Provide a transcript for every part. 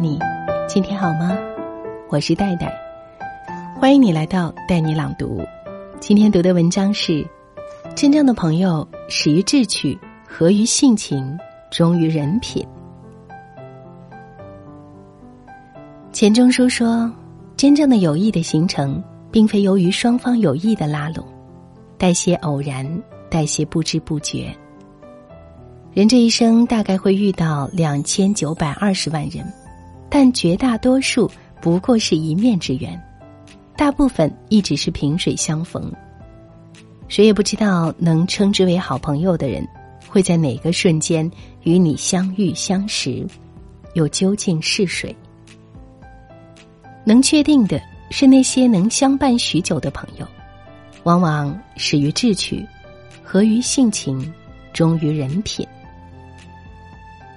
你，今天好吗？我是戴戴，欢迎你来到带你朗读。今天读的文章是：真正的朋友始于智取，合于性情，忠于人品。钱钟书说：“真正的友谊的形成，并非由于双方有意的拉拢，带些偶然，带些不知不觉。”人这一生大概会遇到两千九百二十万人，但绝大多数不过是一面之缘，大部分亦只是萍水相逢。谁也不知道能称之为好朋友的人，会在哪个瞬间与你相遇相识，又究竟是谁？能确定的是，那些能相伴许久的朋友，往往始于智取，合于性情，忠于人品。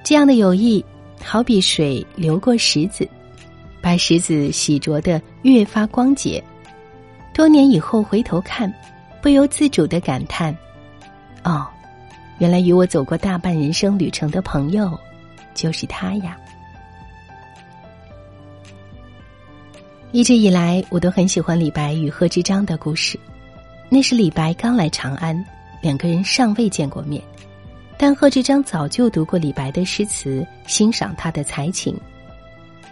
这样的友谊，好比水流过石子，把石子洗濯的越发光洁。多年以后回头看，不由自主的感叹：“哦，原来与我走过大半人生旅程的朋友，就是他呀。”一直以来，我都很喜欢李白与贺知章的故事。那是李白刚来长安，两个人尚未见过面。但贺知章早就读过李白的诗词，欣赏他的才情。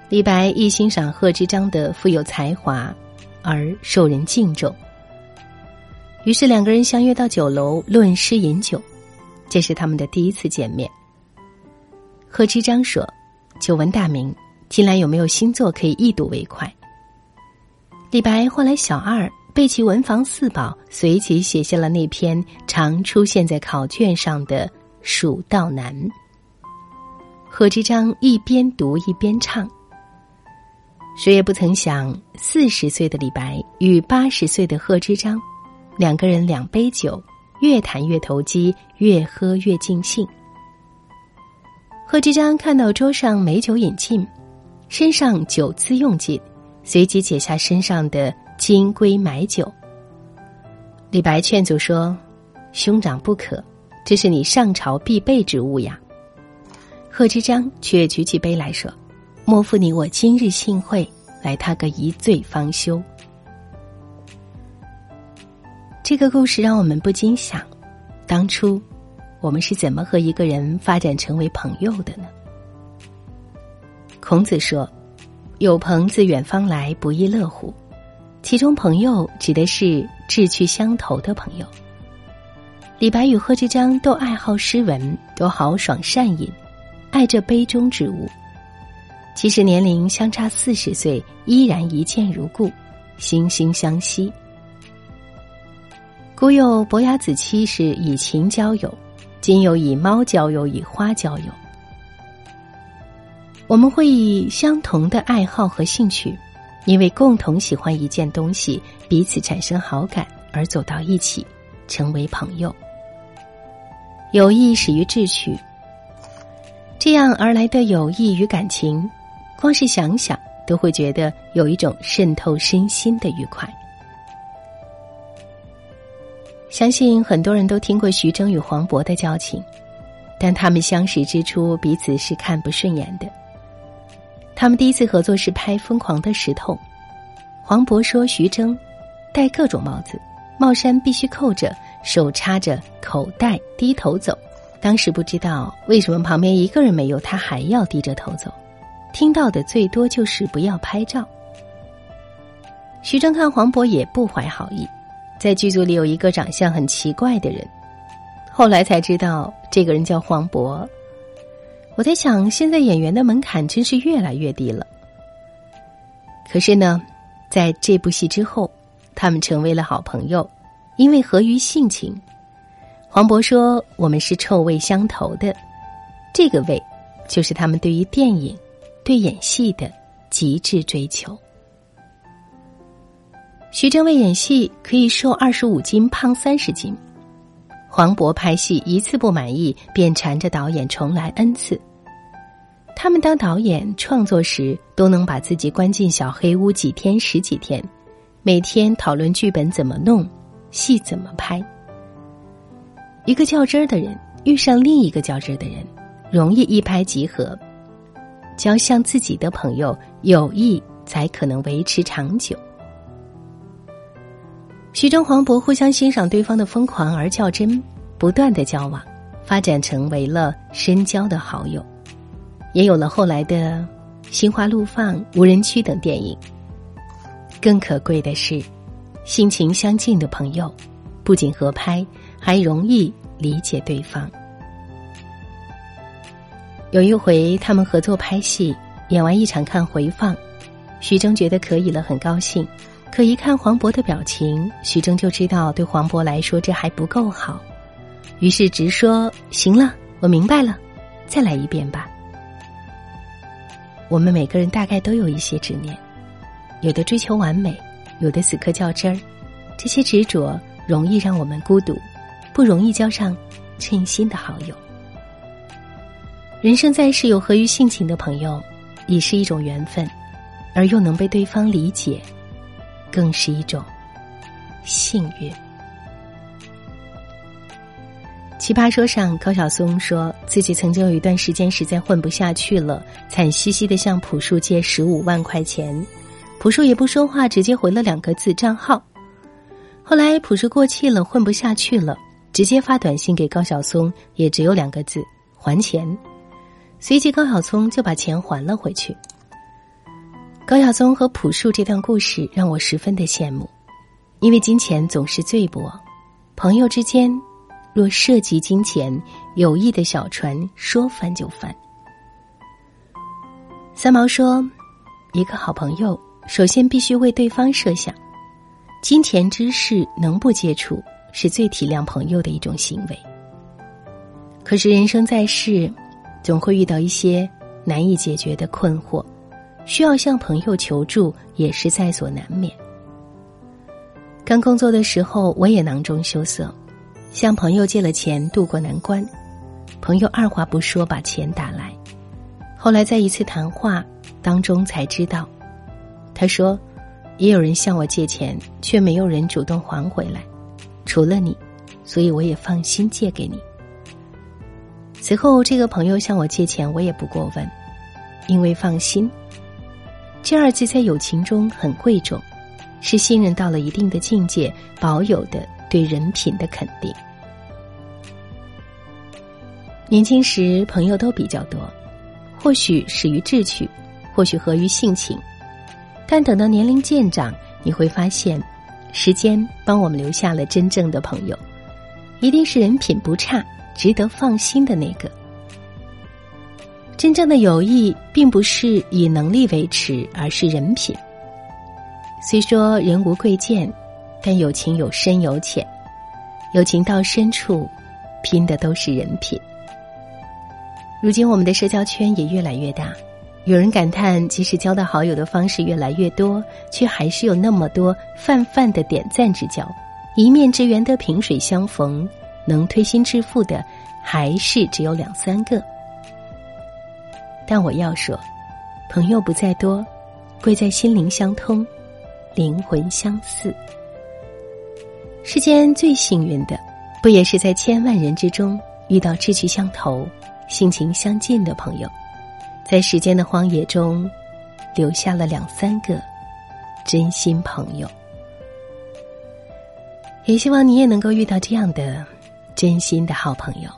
李白亦欣赏贺知章的富有才华，而受人敬重。于是两个人相约到酒楼论诗饮酒，这是他们的第一次见面。贺知章说：“久闻大名，近来有没有新作可以一睹为快？”李白唤来小二，备齐文房四宝，随即写下了那篇常出现在考卷上的。《蜀道难》，贺知章一边读一边唱。谁也不曾想，四十岁的李白与八十岁的贺知章，两个人两杯酒，越谈越投机，越喝越尽兴。贺知章看到桌上美酒饮尽，身上酒资用尽，随即解下身上的金龟买酒。李白劝阻说：“兄长不可。”这是你上朝必备之物呀，贺知章却举起杯来说：“莫负你我今日幸会，来他个一醉方休。”这个故事让我们不禁想，当初我们是怎么和一个人发展成为朋友的呢？孔子说：“有朋自远方来，不亦乐乎？”其中“朋友”指的是志趣相投的朋友。李白与贺知章都爱好诗文，都豪爽善饮，爱这杯中之物。即使年龄相差四十岁，依然一见如故，惺惺相惜。古有伯牙子期是以情交友，今有以猫交友，以花交友。我们会以相同的爱好和兴趣，因为共同喜欢一件东西，彼此产生好感而走到一起，成为朋友。友谊始于智取，这样而来的友谊与感情，光是想想都会觉得有一种渗透身心的愉快。相信很多人都听过徐峥与黄渤的交情，但他们相识之初彼此是看不顺眼的。他们第一次合作是拍《疯狂的石头》，黄渤说徐峥戴各种帽子，帽衫必须扣着。手插着口袋，低头走。当时不知道为什么旁边一个人没有，他还要低着头走。听到的最多就是不要拍照。徐峥看黄渤也不怀好意，在剧组里有一个长相很奇怪的人，后来才知道这个人叫黄渤。我在想，现在演员的门槛真是越来越低了。可是呢，在这部戏之后，他们成为了好朋友。因为合于性情，黄渤说：“我们是臭味相投的，这个味，就是他们对于电影、对演戏的极致追求。”徐峥为演戏可以瘦二十五斤、胖三十斤，黄渤拍戏一次不满意便缠着导演重来 n 次。他们当导演创作时，都能把自己关进小黑屋几天、十几天，每天讨论剧本怎么弄。戏怎么拍？一个较真儿的人遇上另一个较真儿的人，容易一拍即合。交像自己的朋友，友谊才可能维持长久。徐峥、黄渤互相欣赏对方的疯狂而较真，不断的交往，发展成为了深交的好友，也有了后来的《心花怒放》《无人区》等电影。更可贵的是，性情相近的朋友，不仅合拍，还容易理解对方。有一回，他们合作拍戏，演完一场看回放，徐峥觉得可以了，很高兴。可一看黄渤的表情，徐峥就知道对黄渤来说这还不够好，于是直说：“行了，我明白了，再来一遍吧。”我们每个人大概都有一些执念，有的追求完美，有的死磕较真儿，这些执着容易让我们孤独，不容易交上称心的好友。人生在世，有合于性情的朋友，已是一种缘分，而又能被对方理解。更是一种幸运。奇葩说上，高晓松说自己曾经有一段时间实在混不下去了，惨兮兮的向朴树借十五万块钱，朴树也不说话，直接回了两个字“账号”。后来朴树过气了，混不下去了，直接发短信给高晓松，也只有两个字“还钱”。随即高晓松就把钱还了回去。高晓松和朴树这段故事让我十分的羡慕，因为金钱总是最薄，朋友之间若涉及金钱，友谊的小船说翻就翻。三毛说：“一个好朋友，首先必须为对方设想，金钱之事能不接触，是最体谅朋友的一种行为。可是人生在世，总会遇到一些难以解决的困惑。”需要向朋友求助也是在所难免。刚工作的时候，我也囊中羞涩，向朋友借了钱渡过难关，朋友二话不说把钱打来。后来在一次谈话当中才知道，他说，也有人向我借钱，却没有人主动还回来，除了你，所以我也放心借给你。随后这个朋友向我借钱，我也不过问，因为放心。这二字在友情中很贵重，是信任到了一定的境界保有的对人品的肯定。年轻时朋友都比较多，或许始于志趣，或许合于性情，但等到年龄渐长，你会发现，时间帮我们留下了真正的朋友，一定是人品不差、值得放心的那个。真正的友谊并不是以能力维持，而是人品。虽说人无贵贱，但友情有深有浅，友情到深处，拼的都是人品。如今我们的社交圈也越来越大，有人感叹，即使交到好友的方式越来越多，却还是有那么多泛泛的点赞之交，一面之缘的萍水相逢，能推心置腹的，还是只有两三个。但我要说，朋友不在多，贵在心灵相通，灵魂相似。世间最幸运的，不也是在千万人之中遇到志趣相投、性情相近的朋友，在时间的荒野中，留下了两三个真心朋友。也希望你也能够遇到这样的真心的好朋友。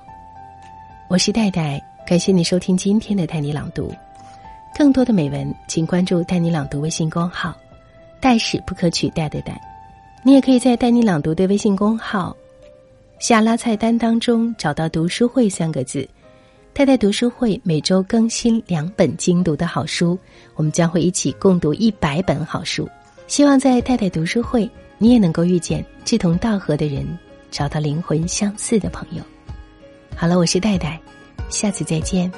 我是戴戴。感谢你收听今天的带你朗读，更多的美文，请关注“带你朗读”微信公号，“代是不可取代的“代”。你也可以在“带你朗读”的微信公号下拉菜单当中找到“读书会”三个字，“太太读书会”每周更新两本精读的好书，我们将会一起共读一百本好书。希望在“太太读书会”，你也能够遇见志同道合的人，找到灵魂相似的朋友。好了，我是戴戴。下次再见。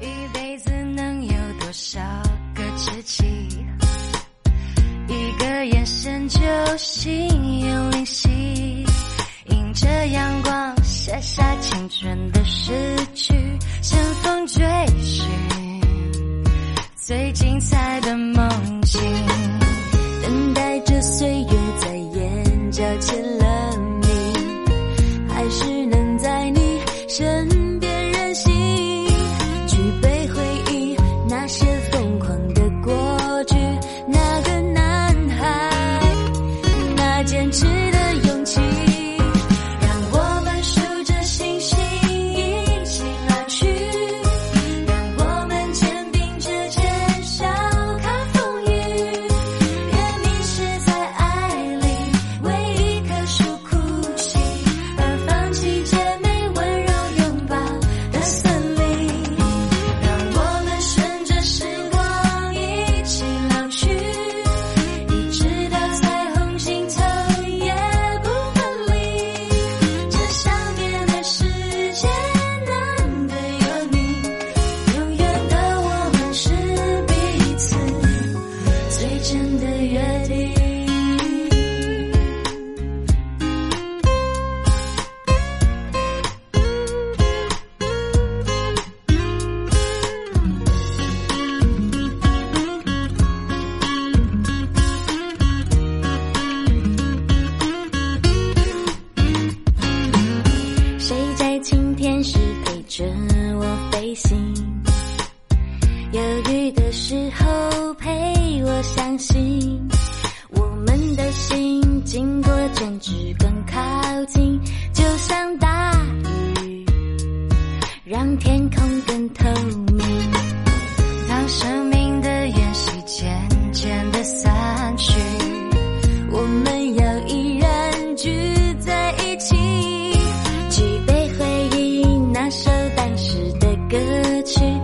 一辈子能有多少个知己？一个眼神就心有灵犀，迎着阳光写下青春的诗句，乘风追寻最精彩的梦境，等待着岁月在眼角签你，我们的心经过争执更靠近，就像大雨让天空更透明，当生命的延续渐渐的散去，我们又依然聚在一起，举杯回忆那首当时的歌曲。